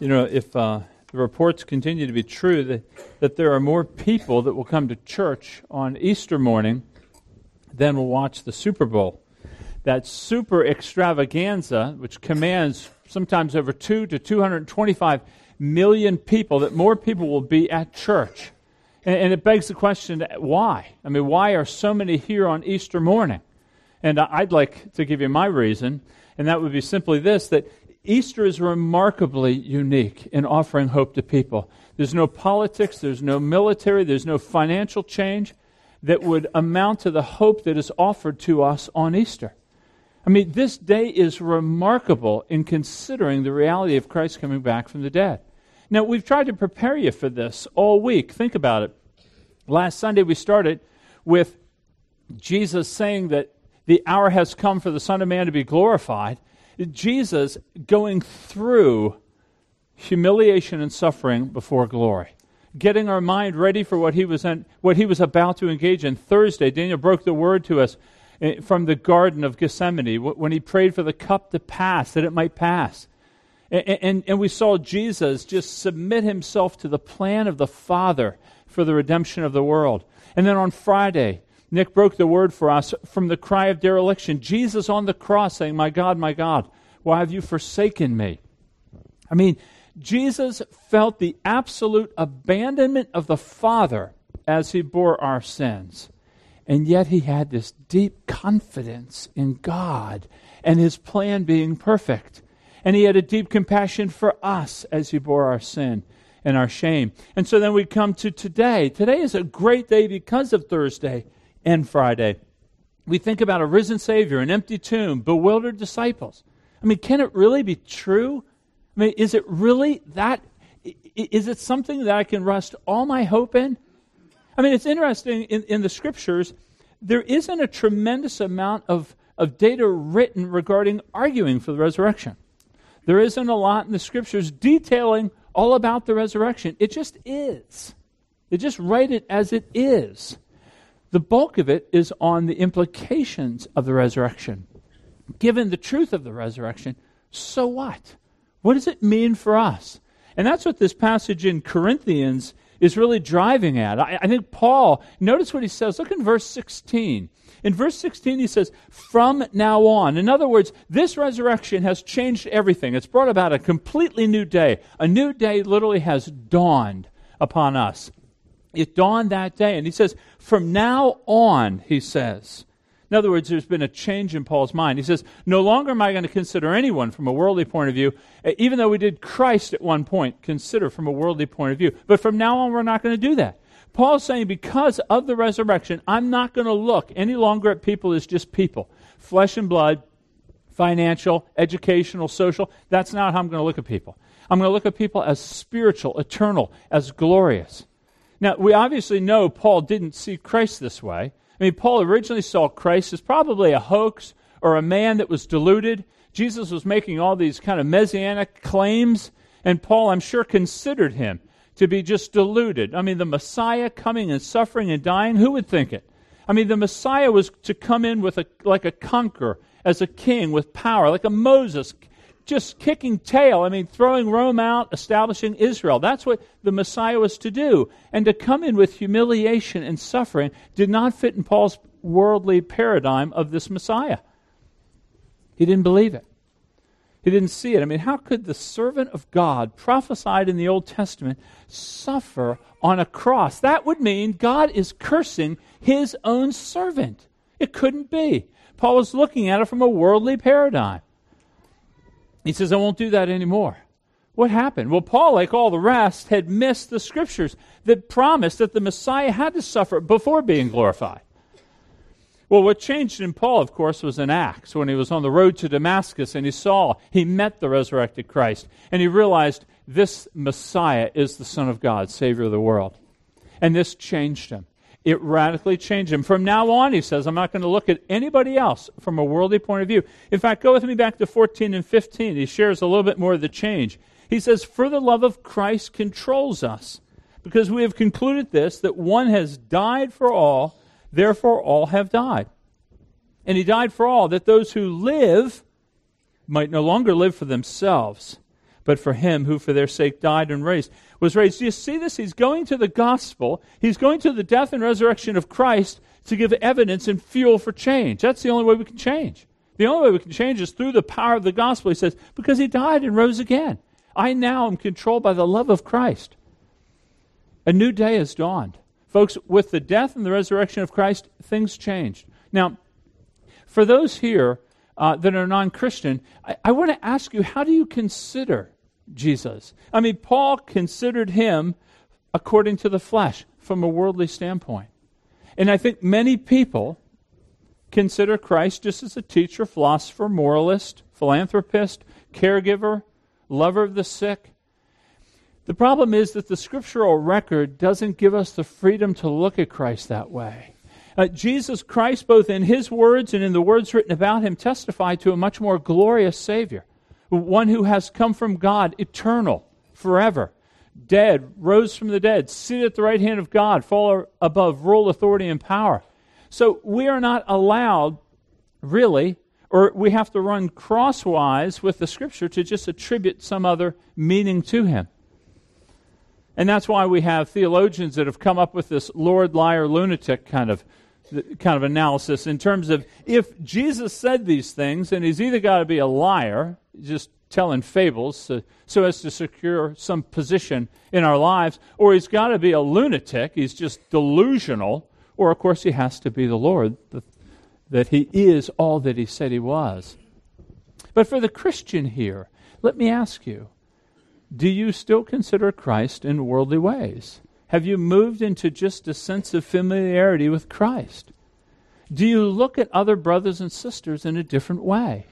You know, if uh, the reports continue to be true, that, that there are more people that will come to church on Easter morning than will watch the Super Bowl. That super extravaganza, which commands sometimes over two to 225 million people, that more people will be at church. And, and it begs the question why? I mean, why are so many here on Easter morning? And I'd like to give you my reason, and that would be simply this that Easter is remarkably unique in offering hope to people. There's no politics, there's no military, there's no financial change that would amount to the hope that is offered to us on Easter. I mean, this day is remarkable in considering the reality of Christ coming back from the dead. Now, we've tried to prepare you for this all week. Think about it. Last Sunday, we started with Jesus saying that the hour has come for the Son of Man to be glorified. Jesus going through humiliation and suffering before glory, getting our mind ready for what he was, in, what he was about to engage in. Thursday, Daniel broke the word to us eh, from the Garden of Gethsemane when he prayed for the cup to pass, that it might pass. And, and, and, we saw Jesus just submit himself to the plan of the Father for the redemption of the world. And then on Friday, Nick broke the word for us from the cry of dereliction. Jesus on the cross saying, My God, my God, why have you forsaken me? I mean, Jesus felt the absolute abandonment of the Father as he bore our sins. And yet he had this deep confidence in God and his plan being perfect. And he had a deep compassion for us as he bore our sin and our shame. And so then we come to today. Today is a great day because of Thursday and Friday. We think about a risen Savior, an empty tomb, bewildered disciples. I mean, can it really be true? I mean, is it really that? Is it something that I can rest all my hope in? I mean, it's interesting in, in the scriptures, there isn't a tremendous amount of, of data written regarding arguing for the resurrection. There isn't a lot in the scriptures detailing all about the resurrection. It just is. They just write it as it is. The bulk of it is on the implications of the resurrection. Given the truth of the resurrection, so what? What does it mean for us? And that's what this passage in Corinthians is really driving at. I, I, think Paul, notice what he says. Look in verse 16. In verse 16, he says, From now on. In other words, this resurrection has changed everything. It's brought about a completely new day. A new day literally has dawned upon us. It dawned that day. And he says, From now on, he says, in other words, there's been a change in Paul's mind. He says, No longer am I going to consider anyone from a worldly point of view, eh, even though we did Christ at one point, consider from a worldly point of view. But from now on, we're not going to do that. Paul's saying, Because of the resurrection, I'm not going to look any longer at people as just people, flesh and blood, financial, educational, social. That's not how I'm going to look at people. I'm going to look at people as spiritual, eternal, as glorious. Now, we obviously know Paul didn't see Christ this way. I mean, Paul originally saw Christ as probably a hoax or a man that was deluded. Jesus was making all these kind of messianic claims, and Paul, I'm sure, considered him to be just deluded. I mean, the Messiah coming and suffering and dying, who would think it? I mean, the Messiah was to come in with a, like a conqueror, as a king with power, like a Moses just kicking tail. I mean, throwing Rome out, establishing Israel. That's what the Messiah was to do. And to come in with humiliation and suffering did not fit in Paul's worldly paradigm of this Messiah. He didn't believe it. He didn't see it. I mean, how could the servant of God, prophesied in the Old Testament, suffer on a cross? That would mean God is cursing his own servant. It couldn't be. Paul was looking at it from a worldly paradigm. He says, I won't do that anymore. What happened? Well, Paul, like all the rest, had missed the scriptures that promised that the Messiah had to suffer before being glorified. Well, what changed in Paul, of course, was in Acts when he was on the road to Damascus and he saw, he met the resurrected Christ, and he realized this Messiah is the Son of God, Savior of the world. And this changed him. It radically changed him. From now on, he says, I'm not going to look at anybody else from a worldly point of view. In fact, go with me back to 14 and 15. He shares a little bit more of the change. He says, For the love of Christ controls us, because we have concluded this, that one has died for all, therefore all have died. And he died for all, that those who live might no longer live for themselves but for him who for their sake died and raised was raised. Do you see this? He's going to the gospel. He's going to the death and resurrection of Christ to give evidence and fuel for change. That's the only way we can change. The only way we can change is through the power of the gospel. He says, because he died and rose again. I now am controlled by the love of Christ. A new day has dawned. Folks, with the death and the resurrection of Christ, things changed. Now, for those here uh, that are non Christian, I, I want to ask you how do you consider Jesus? I mean, Paul considered him according to the flesh from a worldly standpoint. And I think many people consider Christ just as a teacher, philosopher, moralist, philanthropist, caregiver, lover of the sick. The problem is that the scriptural record doesn't give us the freedom to look at Christ that way. Uh, Jesus Christ, both in his words and in the words written about him, testify to a much more glorious Savior, one who has come from God, eternal, forever, dead, rose from the dead, seated at the right hand of God, far above rule, authority, and power. So we are not allowed, really, or we have to run crosswise with the Scripture to just attribute some other meaning to him. And that's why we have theologians that have come up with this Lord, liar, lunatic kind of kind of analysis in terms of if Jesus said these things, and he's either got to be a liar, just telling fables so, so as to secure some position in our lives, or he's got to be a lunatic, he's just delusional, or of course he has to be the Lord, that he is all that he said he was. But for the Christian here, let me ask you do you still consider Christ in worldly ways? Have you moved into just a sense of familiarity with Christ? Do you look at other brothers and sisters in a different way?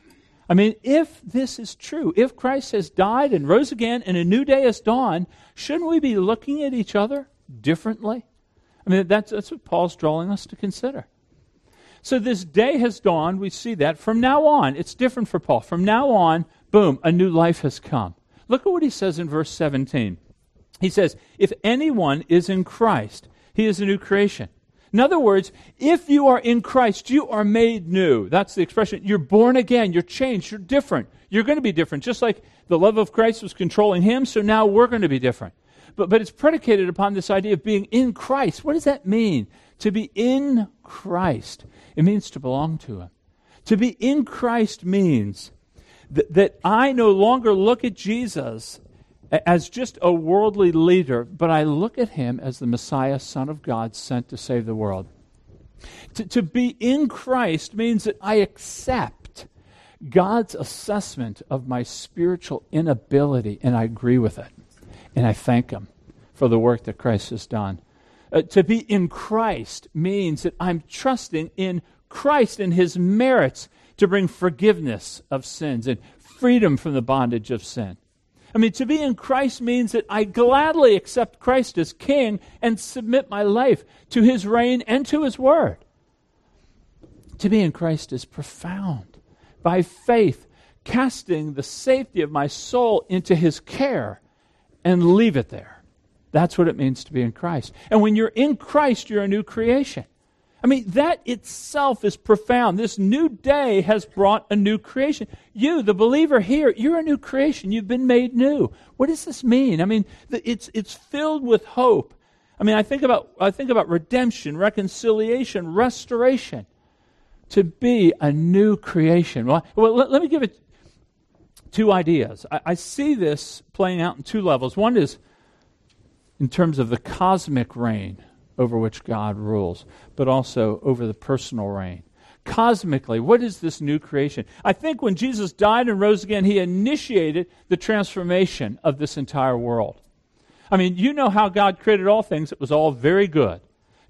I mean, if this is true, if Christ has died and rose again and a new day has dawned, shouldn't we be looking at each other differently? I mean, that's, that's what Paul's drawing us to consider. So this day has dawned. We see that. From now on, it's different for Paul. From now on, boom, a new life has come. Look at what he says in verse 17. He says, If anyone is in Christ, he is a new creation. In other words, if you are in Christ, you are made new. That's the expression. You're born again. You're changed. You're different. You're going to be different. Just like the love of Christ was controlling him, so now we're going to be different. But, but it's predicated upon this idea of being in Christ. What does that mean? To be in Christ. It means to belong to him. To be in Christ means that, that I no longer look at Jesus as just a worldly leader, but I look at him as the Messiah, Son of God, sent to save the world. To, to be in Christ means that I accept God's assessment of my spiritual inability, and I agree with it. And I thank Him for the work that Christ has done. Uh, to be in Christ means that I'm trusting in Christ and His merits to bring forgiveness of sins and freedom from the bondage of sin. I mean, to be in Christ means that I gladly accept Christ as King and submit my life to his reign and to his word. To be in Christ is profound. By faith, casting the safety of my soul into his care and leave it there. That's what it means to be in Christ. And when you're in Christ, you're a new creation. I mean, that itself is profound. This new day has brought a new creation. You, the believer here, you're a new creation. You've been made new. What does this mean? I mean, it's, it's filled with hope. I mean, I think about, I think about redemption, reconciliation, restoration. To be a new creation. Well, well let, let me give it two ideas. I, I see this playing out in two levels. One is in terms of the cosmic reign over which God rules, but also over the personal reign. Cosmically, what is this new creation? I think when Jesus died and rose again, he initiated the transformation of this entire world. I mean, you know how God created all things, it was all very good.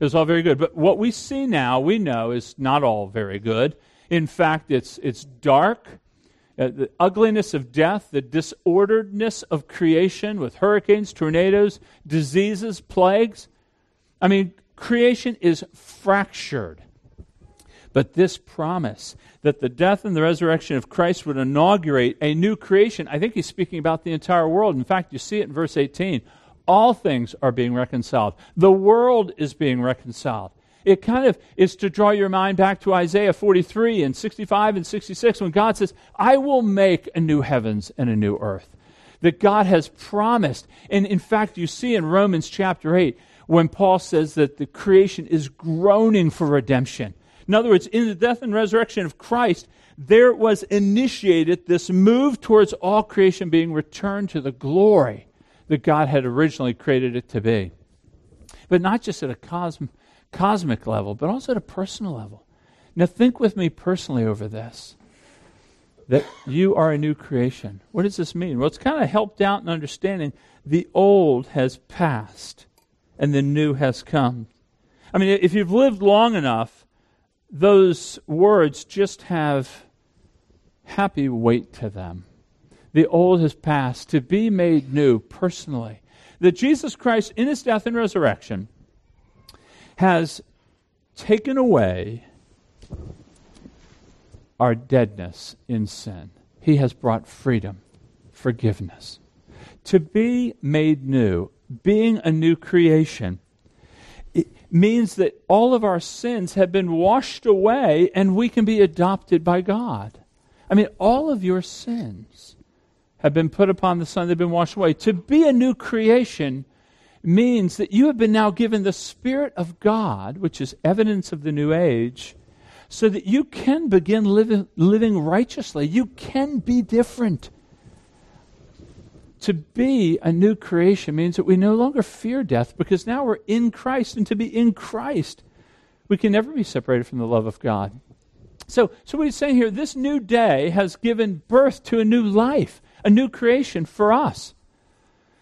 It was all very good. But what we see now, we know, is not all very good. In fact, it's, it's dark. Uh, the ugliness of death, the disorderedness of creation with hurricanes, tornadoes, diseases, plagues. I mean, creation is fractured. But this promise that the death and the resurrection of Christ would inaugurate a new creation, I think he's speaking about the entire world. In fact, you see it in verse 18. All things are being reconciled, the world is being reconciled. It kind of is to draw your mind back to Isaiah 43 and 65 and 66 when God says, I will make a new heavens and a new earth. that God has promised. And in fact, you see in Romans chapter 8 when Paul says that the creation is groaning for redemption. In other words, in the death and resurrection of Christ, there was initiated this move towards all creation being returned to the glory that God had originally created it to be. But not just at a cosm- cosmic level, but also at a personal level. Now, think with me personally over this that you are a new creation. What does this mean? Well, it's kind of helped out in understanding the old has passed and the new has come. I mean, if you've lived long enough, those words just have happy weight to them. The old has passed, to be made new personally. That Jesus Christ, in his death and resurrection, has taken away our deadness in sin. He has brought freedom, forgiveness. To be made new, being a new creation, it means that all of our sins have been washed away and we can be adopted by God. I mean, all of your sins have been put upon the Son, they've been washed away. To be a new creation means that you have been now given the Spirit of God, which is evidence of the new age, so that you can begin living, living righteously. You can be different. To be a new creation means that we no longer fear death because now we're in Christ, and to be in Christ, we can never be separated from the love of God. So, so what he's saying here, this new day has given birth to a new life, a new creation for us.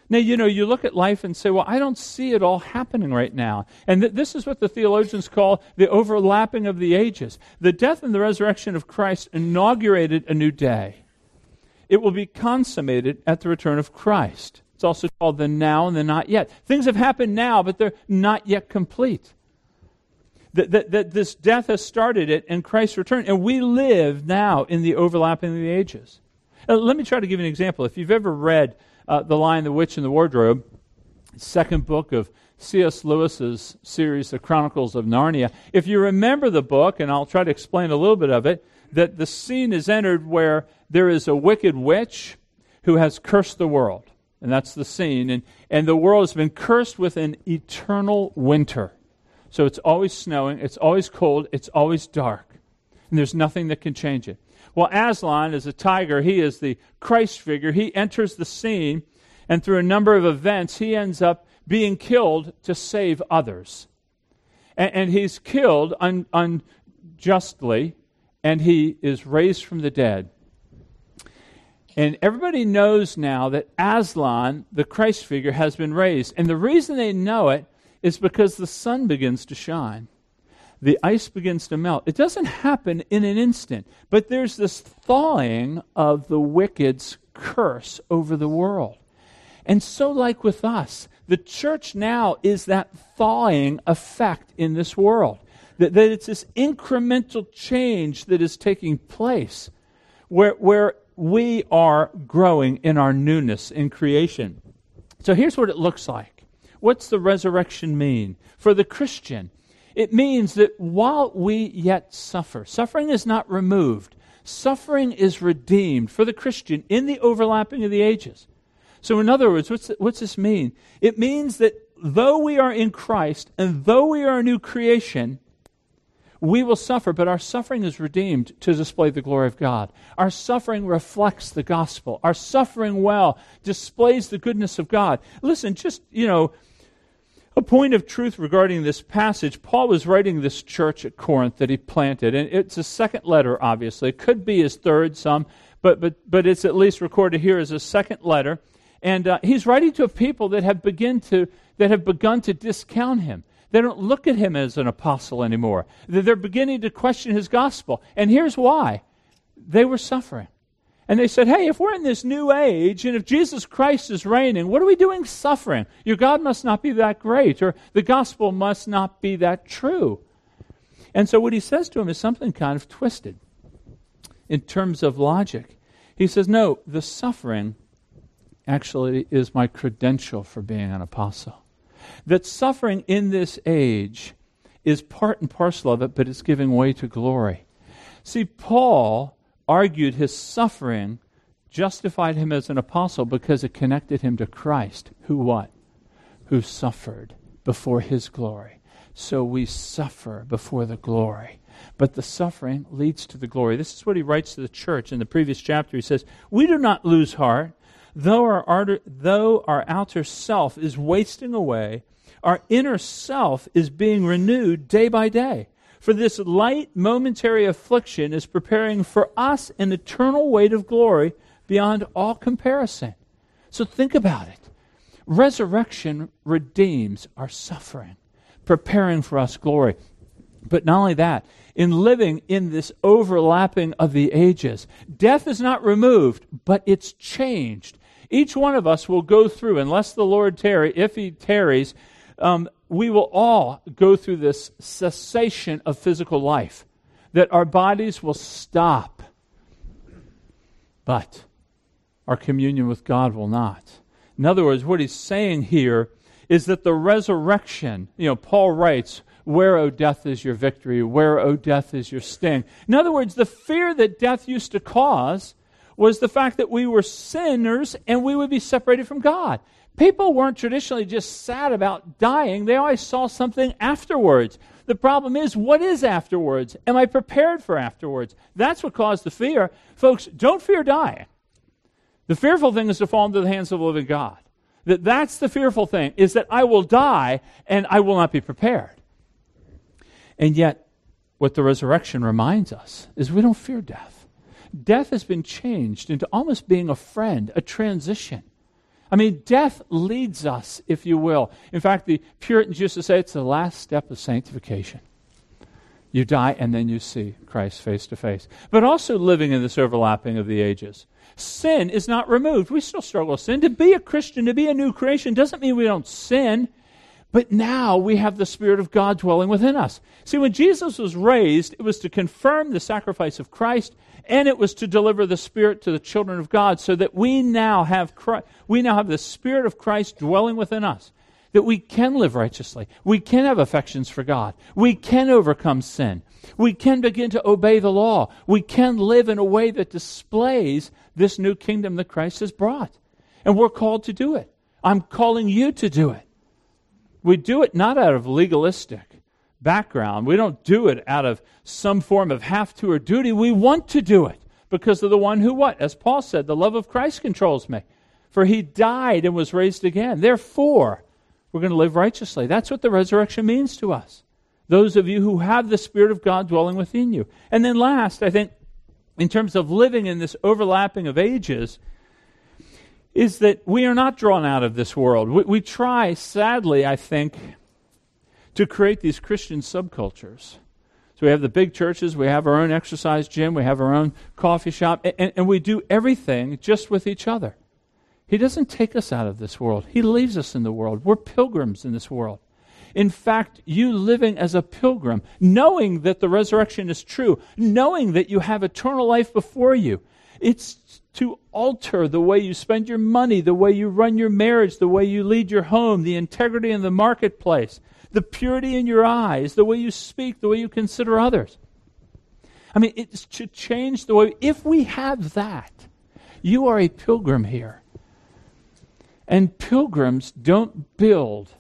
Now, you know, you look at life and say, well, I don't see it all happening right now. And th- this is what the theologians call the overlapping of the ages. The death and the resurrection of Christ inaugurated a new day. It will be consummated at the return of Christ. It's also called the now and the not yet. Things have happened now, but they're not yet complete. That, that, that this death has started it and Christ's return. And we live now in the overlapping of the ages. Now, let me try to give you an example. If you've ever read uh, The Lion, the Witch, and the Wardrobe, second book of C.S. Lewis's series, The Chronicles of Narnia. If you remember the book, and I'll try to explain a little bit of it, that the scene is entered where there is a wicked witch who has cursed the world. And that's the scene. And, and the world has been cursed with an eternal winter. So it's always snowing, it's always cold, it's always dark. And there's nothing that can change it. Well, Aslan is a tiger. He is the Christ figure. He enters the scene, and through a number of events, he ends up being killed to save others. And, and he's killed un, unjustly, and he is raised from the dead. And everybody knows now that Aslan, the Christ figure, has been raised. And the reason they know it is because the sun begins to shine the ice begins to melt. It doesn't happen in an instant, but there's this thawing of the wicked's curse over the world. And so, like with us, the church now is that thawing effect in this world. That, that it's this incremental change that is taking place where, where we are growing in our newness in creation. So, here's what it looks like. What's the resurrection mean? For the Christian, it means that while we yet suffer, suffering is not removed, suffering is redeemed for the Christian in the overlapping of the ages. So, in other words, what's, what's this mean? It means that though we are in Christ and though we are a new creation, we will suffer, but our suffering is redeemed to display the glory of God. Our suffering reflects the gospel. Our suffering well displays the goodness of God. Listen, just, you know, a point of truth regarding this passage Paul was writing this church at Corinth that he planted, and it's a second letter, obviously. It could be his third, some, but, but, but it's at least recorded here as a second letter. And uh, he's writing to a people that have, begin to, that have begun to discount him. They don't look at him as an apostle anymore. They're beginning to question his gospel. And here's why they were suffering. And they said, Hey, if we're in this new age and if Jesus Christ is reigning, what are we doing suffering? Your God must not be that great, or the gospel must not be that true. And so what he says to him is something kind of twisted in terms of logic. He says, No, the suffering actually is my credential for being an apostle. That suffering in this age is part and parcel of it, but it's giving way to glory. See, Paul argued his suffering justified him as an apostle because it connected him to Christ, who what? Who suffered before his glory. So we suffer before the glory. But the suffering leads to the glory. This is what he writes to the church in the previous chapter. He says, We do not lose heart, though our, outer, though our outer self is wasting away, our inner self is being renewed day by day. For this light momentary affliction is preparing for us an eternal weight of glory beyond all comparison. So think about it. Resurrection redeems our suffering, preparing for us glory. But not only that, in living in this overlapping of the ages, death is not removed, but it's changed. Each one of us will go through, unless the Lord tarry, if he tarries, um, we will all go through this cessation of physical life, that our bodies will stop, but our communion with God will not. In other words, what he's saying here is that the resurrection, you know, Paul writes, Where, O death, is your victory? Where, O death, is your sting? In other words, the fear that death used to cause was the fact that we were sinners and we would be separated from God. People weren't traditionally just sad about dying, they always saw something afterwards. The problem is, what is afterwards? Am I prepared for afterwards? That's what caused the fear. Folks, don't fear dying. The fearful thing is to fall into the hands of the living God. That that's the fearful thing, is that I will die and I will not be prepared. And yet, what the resurrection reminds us is we don't fear death. Death has been changed into almost being a friend, a transition. I mean, death leads us, if you will. In fact, the Puritans used to say it's the last step of sanctification. You die and then you see Christ face to face. But also living in this overlapping of the ages. Sin is not removed. We still struggle with sin. To be a Christian, to be a new creation, doesn't mean we don't sin. But now we have the Spirit of God dwelling within us. See, when Jesus was raised, it was to confirm the sacrifice of Christ and it was to deliver the Spirit to the children of God so that we now have Christ, we now have the Spirit of Christ dwelling within us. That we can live righteously. We can have affections for God. We can overcome sin. We can begin to obey the law. We can live in a way that displays this new kingdom that Christ has brought. And we're called to do it. I'm calling you to do it. We do it not out of legalistic background. We don't do it out of some form of have to or duty. We want to do it because of the one who what? As Paul said, the love of Christ controls me. For he died and was raised again. Therefore, we're going to live righteously. That's what the resurrection means to us. Those of you who have the Spirit of God dwelling within you. And then last, I think, in terms of living in this overlapping of ages, is that we are not drawn out of this world. We, we try, sadly, I think, to create these Christian subcultures. So we have the big churches, we have our own exercise gym, we have our own coffee shop, and, and, we do everything just with each other. He doesn't take us out of this world, He leaves us in the world. We're pilgrims in this world. In fact, you living as a pilgrim, knowing that the resurrection is true, knowing that you have eternal life before you, it's to alter the way you spend your money, the way you run your marriage, the way you lead your home, the integrity in the marketplace the purity in your eyes, the way you speak, the way you consider others. I mean, it's to change the way. If we have that, you are a pilgrim here. And pilgrims don't build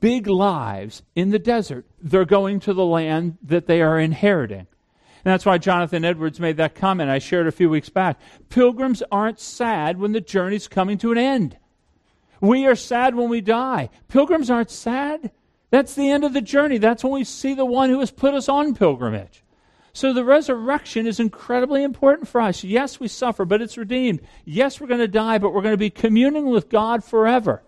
big lives in the desert, they're going to the land that they are inheriting. And that's why Jonathan Edwards made that comment I shared a few weeks back. Pilgrims aren't sad when the journey's coming to an end. We are sad when we die. Pilgrims aren't sad. That's the end of the journey. That's when we see the one who has put us on pilgrimage. So the resurrection is incredibly important for us. Yes, we suffer, but it's redeemed. Yes, we're going to die, but we're going to be communing with God forever.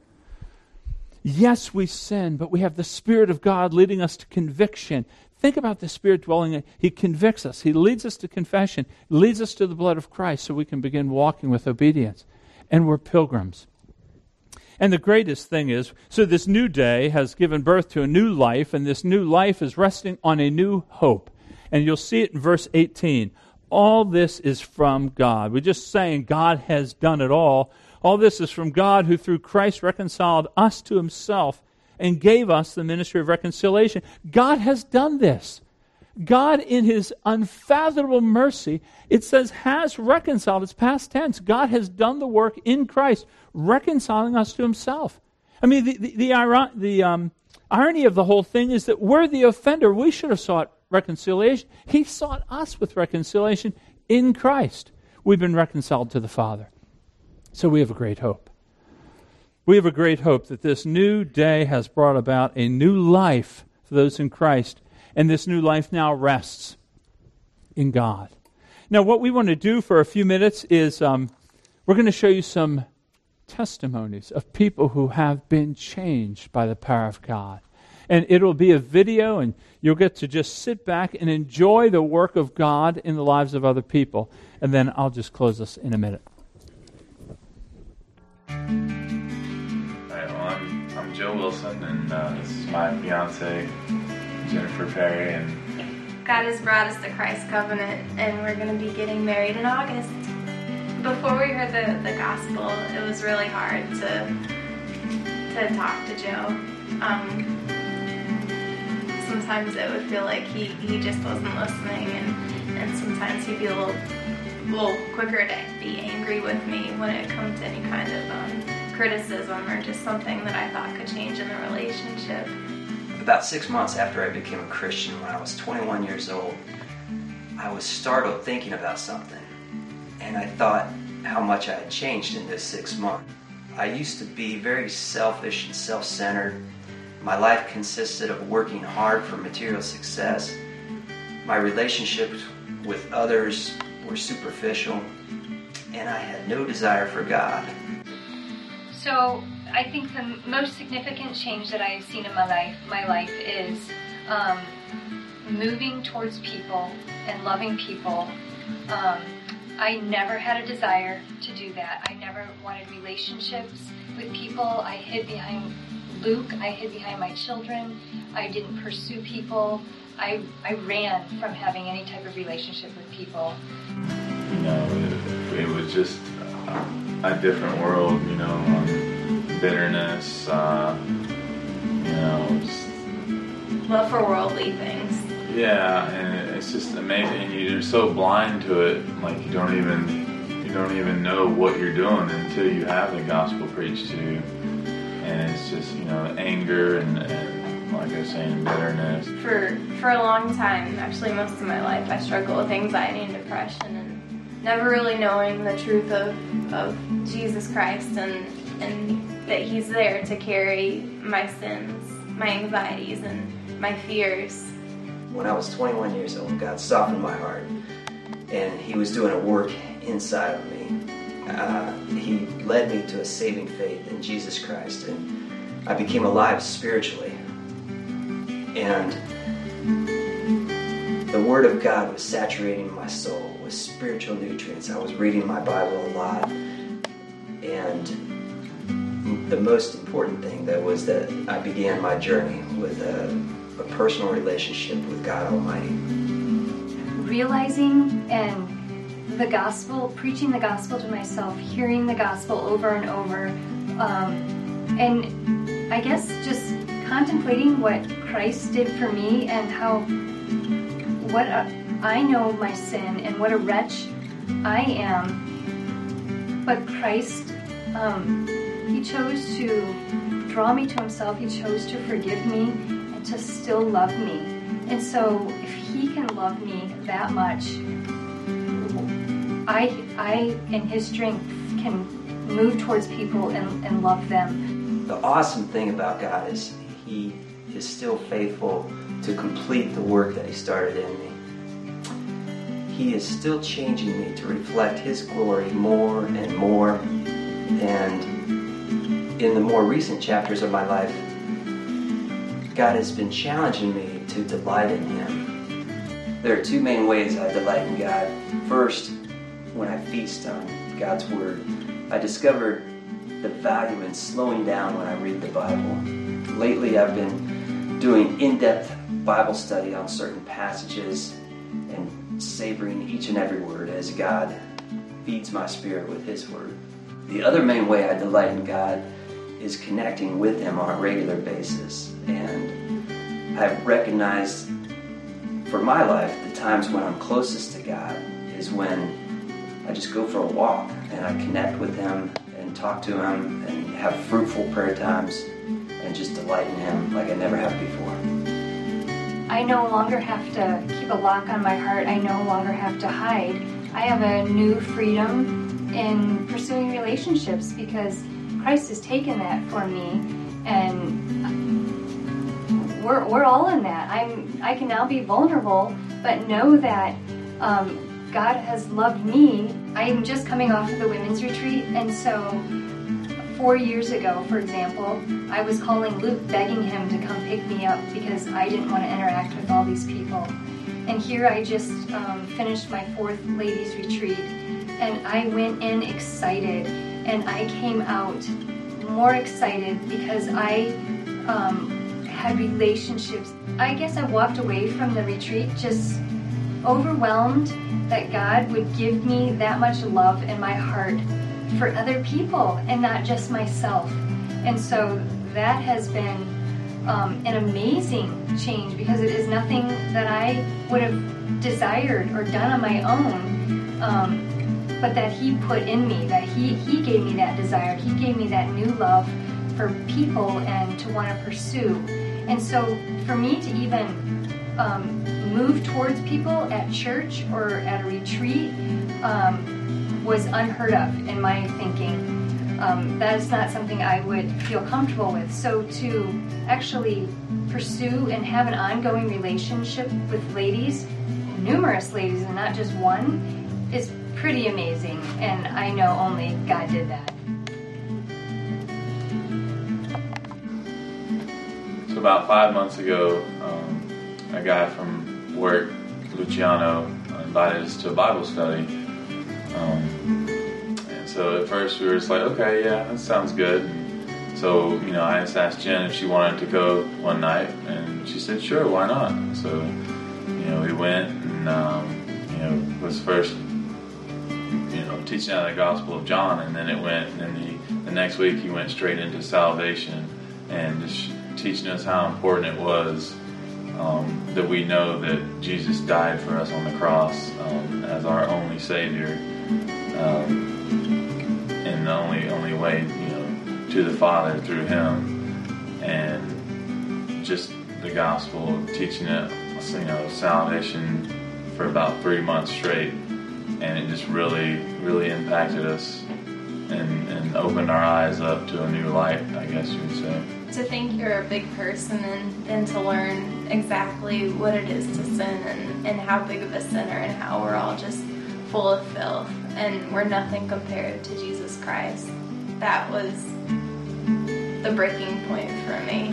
Yes, we sin, but we have the Spirit of God leading us to conviction. Think about the Spirit dwelling in. He convicts us. He leads us to confession, leads us to the blood of Christ so we can begin walking with obedience. And we're pilgrims. And the greatest thing is so this new day has given birth to a new life, and this new life is resting on a new hope. And you'll see it in verse 18. All this is from God. We're just saying God has done it all. All this is from God who through Christ reconciled us to himself and gave us the ministry of reconciliation. God has done this. God, in his unfathomable mercy, it says, has reconciled. It's past tense. God has done the work in Christ, reconciling us to himself. I mean, the, the, the, the um, irony of the whole thing is that we're the offender. We should have sought reconciliation. He sought us with reconciliation in Christ. We've been reconciled to the Father. So we have a great hope. We have a great hope that this new day has brought about a new life for those in Christ, and this new life now rests in God. Now, what we want to do for a few minutes is um, we're going to show you some testimonies of people who have been changed by the power of God. And it'll be a video, and you'll get to just sit back and enjoy the work of God in the lives of other people. And then I'll just close this in a minute. Joe Wilson, and uh, this is my fiance, Jennifer Perry. And God has brought us the Christ covenant, and we're going to be getting married in August. Before we heard the, the gospel, it was really hard to to talk to Joe. Um, sometimes it would feel like he, he just wasn't listening, and, and sometimes he'd be a little little quicker to be angry with me when it comes to any kind of um, criticism or just something that I thought could change in the relationship. About six months after I became a Christian, when I was 21 years old, I was startled thinking about something. And I thought how much I had changed in this six months. I used to be very selfish and self centered. My life consisted of working hard for material success. My relationships with others were superficial, and I had no desire for God. So I think the most significant change that I have seen in my life, my life is um, moving towards people and loving people. Um, I never had a desire to do that. I never wanted relationships with people. I hid behind Luke. I hid behind my children. I didn't pursue people. I, I ran from having any type of relationship with people. You know, it, it was just a different world, you know, um, bitterness, uh, you know, just, Love for worldly things. yeah, and it's just amazing. You're so blind to it, like you don't even you don't even know what you're doing until you have the gospel preached to you, and it's just you know anger and, and like I was saying, bitterness. For for a long time, actually most of my life, I struggled with anxiety and depression and never really knowing the truth of, of Jesus Christ and and that he's there to carry my sins, my anxieties and my fears. When I was 21 years old, God softened my heart, and He was doing a work inside of me. Uh, he led me to a saving faith in Jesus Christ, and I became alive spiritually. And the Word of God was saturating my soul spiritual nutrients. I was reading my Bible a lot, and the most important thing that was that I began my journey with a, a personal relationship with God Almighty. realizing and the gospel, preaching the gospel to myself, hearing the gospel over and over, um, and I guess just contemplating what Christ did for me and how what a, I know my sin and what a wretch I am, but Christ, um, He chose to draw me to Himself. He chose to forgive me and to still love me. And so, if He can love me that much, I, I, in His strength, can move towards people and, and love them. The awesome thing about God is He is still faithful to complete the work that He started in me. He is still changing me to reflect His glory more and more. And in the more recent chapters of my life, God has been challenging me to delight in Him. There are two main ways I delight in God. First, when I feast on God's Word, I discovered the value in slowing down when I read the Bible. Lately, I've been doing in depth Bible study on certain passages and savoring each and every word as God feeds my spirit with His Word. The other main way I delight in God is connecting with Him on a regular basis. And I've recognized for my life, the times when I'm closest to God is when I just go for a walk and I connect with Him and talk to Him and have fruitful prayer times and just delight in Him like I never have before. I no longer have to keep a lock on my heart. I no longer have to hide. I have a new freedom in pursuing relationships because Christ has taken that for me and we're, we're all in that. I'm I can now be vulnerable, but know that um, God has loved me. I'm just coming off of the women's retreat, and so four years ago, for example, I was calling Luke, begging him to come pick me up because I didn't want to interact with all these people. And here I just um, finished my fourth ladies' retreat, and I went in excited, and I came out more excited because I um, had relationships. I guess I walked away from the retreat just overwhelmed that God would give me that much love in my heart for other people and not just myself. And so that has been um, an amazing change because it is nothing that I would have desired or done on my own, um, but that He put in me, that He, he gave me that desire, He gave me that new love for people and to want to pursue. And so for me to even um, move towards people at church or at a retreat um, was unheard of in my thinking. Um, that is not something I would feel comfortable with. So to actually pursue and have an ongoing relationship with ladies, numerous ladies and not just one, is pretty amazing. And I know only God did that. So about five months ago, um, a guy from work, Luciano, invited us to a Bible study. Um, and so at first we were just like, okay, yeah, that sounds good. So, you know, I just asked Jen if she wanted to go one night, and she said, sure, why not? So, you know, we went and, um, you know, was first, you know, teaching out of the Gospel of John, and then it went, and then he, the next week he went straight into salvation and just teaching us how important it was um, that we know that Jesus died for us on the cross um, as our only Savior, um, and the only only way you know to the Father through Him, and just the gospel, teaching it, you know, salvation for about three months straight, and it just really really impacted us and, and opened our eyes up to a new light, I guess you would say. To think you're a big person and, and to learn exactly what it is to sin and, and how big of a sinner and how we're all just full of filth and we're nothing compared to Jesus Christ. That was the breaking point for me.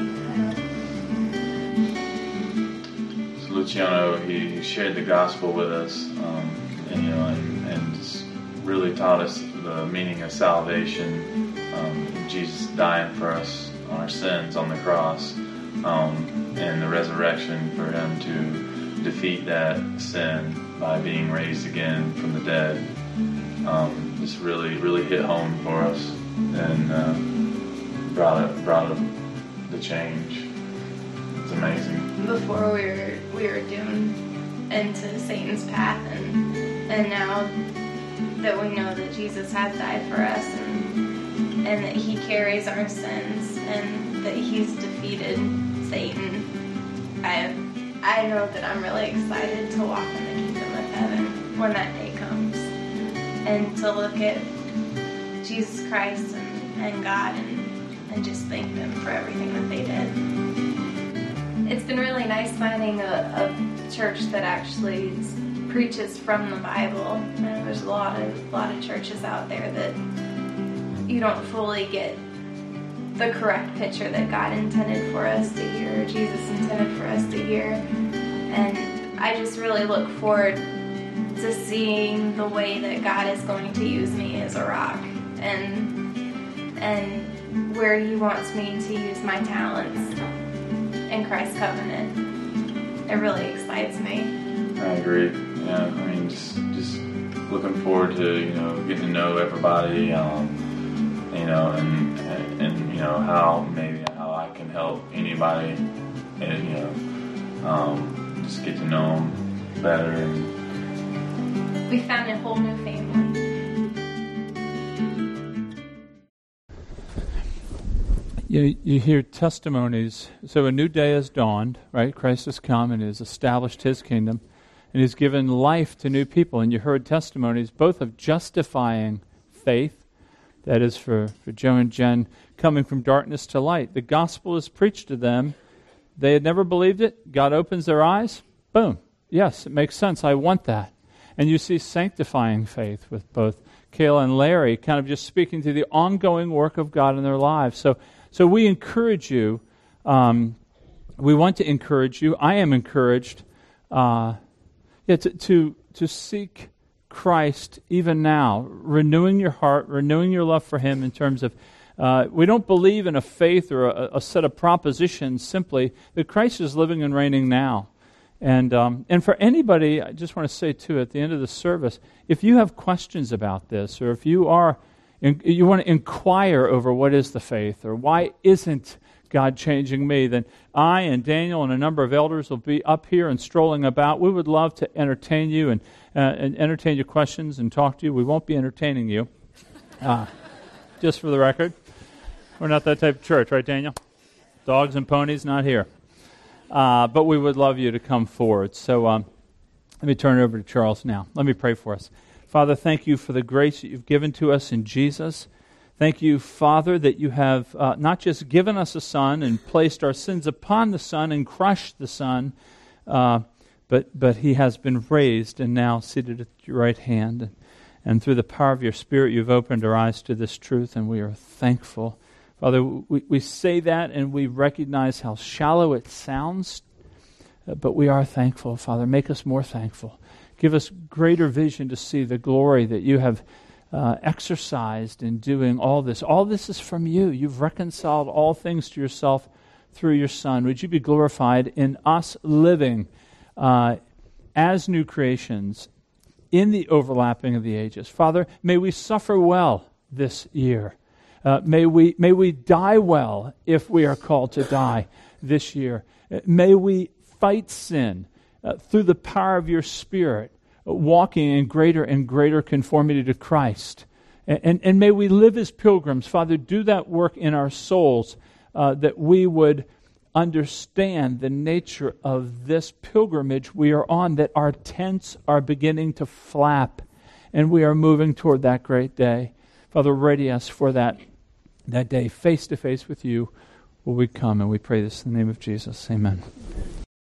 So Luciano, he shared the gospel with us, um, and, you know, and, and really taught us the meaning of salvation, um, Jesus dying for us on our sins on the cross um, and the resurrection for him to defeat that sin by being raised again from the dead. Um, just really, really hit home for us and uh, brought it, brought it the change. It's amazing. Before we were we were doomed into Satan's path, and and now that we know that Jesus has died for us and and that He carries our sins and that he's defeated Satan, I I know that I'm really excited to walk in the kingdom of heaven when that day and to look at Jesus Christ and, and God and and just thank them for everything that they did. It's been really nice finding a, a church that actually preaches from the Bible. And there's a lot of lot of churches out there that you don't fully get the correct picture that God intended for us to hear, Jesus intended for us to hear. And I just really look forward to seeing the way that God is going to use me as a rock and and where he wants me to use my talents in Christ's covenant. It really excites me. I agree. Yeah, I mean, just just looking forward to you know getting to know everybody, um, you know, and, and, and you know how maybe how I can help anybody, and you know, um, just get to know them better. And We found a whole new family. You, you hear testimonies. So a new day has dawned, right? Christ has come and has established his kingdom and has given life to new people. And you heard testimonies both of justifying faith, that is for, for Joe and Jen, coming from darkness to light. The gospel is preached to them. They had never believed it. God opens their eyes. Boom. Yes, it makes sense. I want that. And you see sanctifying faith with both Kayla and Larry, kind of just speaking to the ongoing work of God in their lives. So so we encourage you. Um, we want to encourage you. I am encouraged uh, yeah, to, to, to seek Christ even now, renewing your heart, renewing your love for Him in terms of. Uh, we don't believe in a faith or a, a, set of propositions simply that Christ is living and reigning now. And, um, and for anybody, I just want to say too at the end of the service, if you have questions about this or if you are you want to inquire over what is the faith or why isn't God changing me, then I and Daniel and a number of elders will be up here and strolling about. We would love to entertain you and, uh, and entertain your questions and talk to you. We won't be entertaining you, uh, just for the record. We're not that type of church, right, Daniel? Dogs and ponies, not here. Uh, but we would love you to come forward. So um, let me turn it over to Charles now. Let me pray for us. Father, thank you for the grace that you've given to us in Jesus. Thank you, Father, that you have uh, not just given us a Son and placed our sins upon the Son and crushed the Son, uh, but, but he has been raised and now seated at your right hand. And, and through the power of your Spirit, you've opened our eyes to this truth, and we are thankful. Father, we, we say that and we recognize how shallow it sounds, uh, but we are thankful, Father. Make us more thankful. Give us greater vision to see the glory that you have uh, exercised in doing all this. All this is from you. You've reconciled all things to yourself through your Son. Would you be glorified in us living uh, as new creations in the overlapping of the ages? Father, may we suffer well this year. Uh, may, we, may we die well if we are called to die this year. Uh, may we fight sin uh, through the power of your Spirit, uh, walking in greater and greater conformity to Christ. And, and, and, may we live as pilgrims. Father, do that work in our souls uh, that we would understand the nature of this pilgrimage we are on, that our tents are beginning to flap and we are moving toward that great day. Father, ready us for that, that day, face to face with you, will we come. And we pray this in the name of Jesus. Amen.